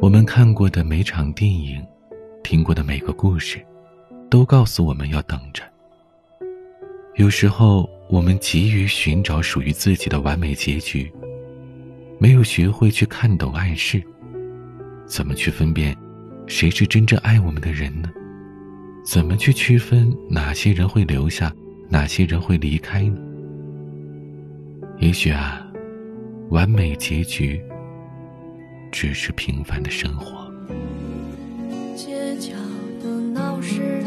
我们看过的每场电影，听过的每个故事，都告诉我们要等着。有时候，我们急于寻找属于自己的完美结局，没有学会去看懂暗示。怎么去分辨，谁是真正爱我们的人呢？怎么去区分哪些人会留下，哪些人会离开呢？也许啊，完美结局。只是平凡的生活。街角的闹市，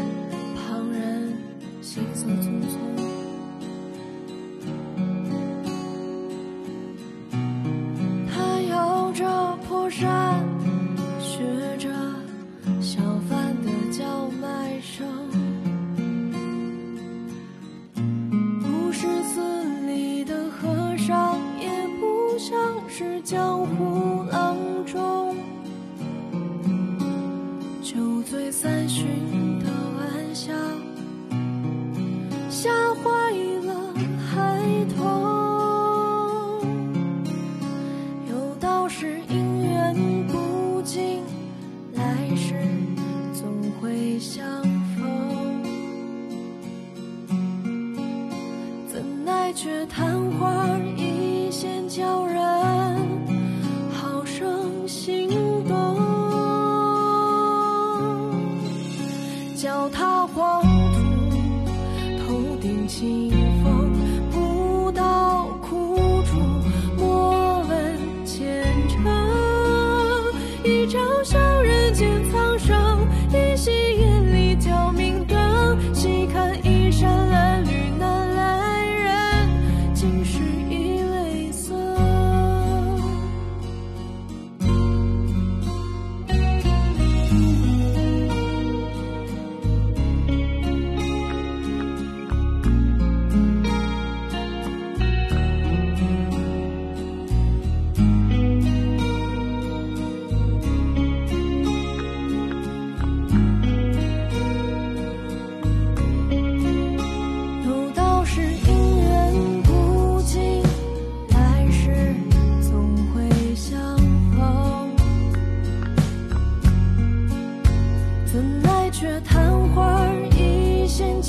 旁人行色匆匆。江湖浪中，酒醉三巡。怎奈却昙花一现，叫人好生心。本来却昙花一现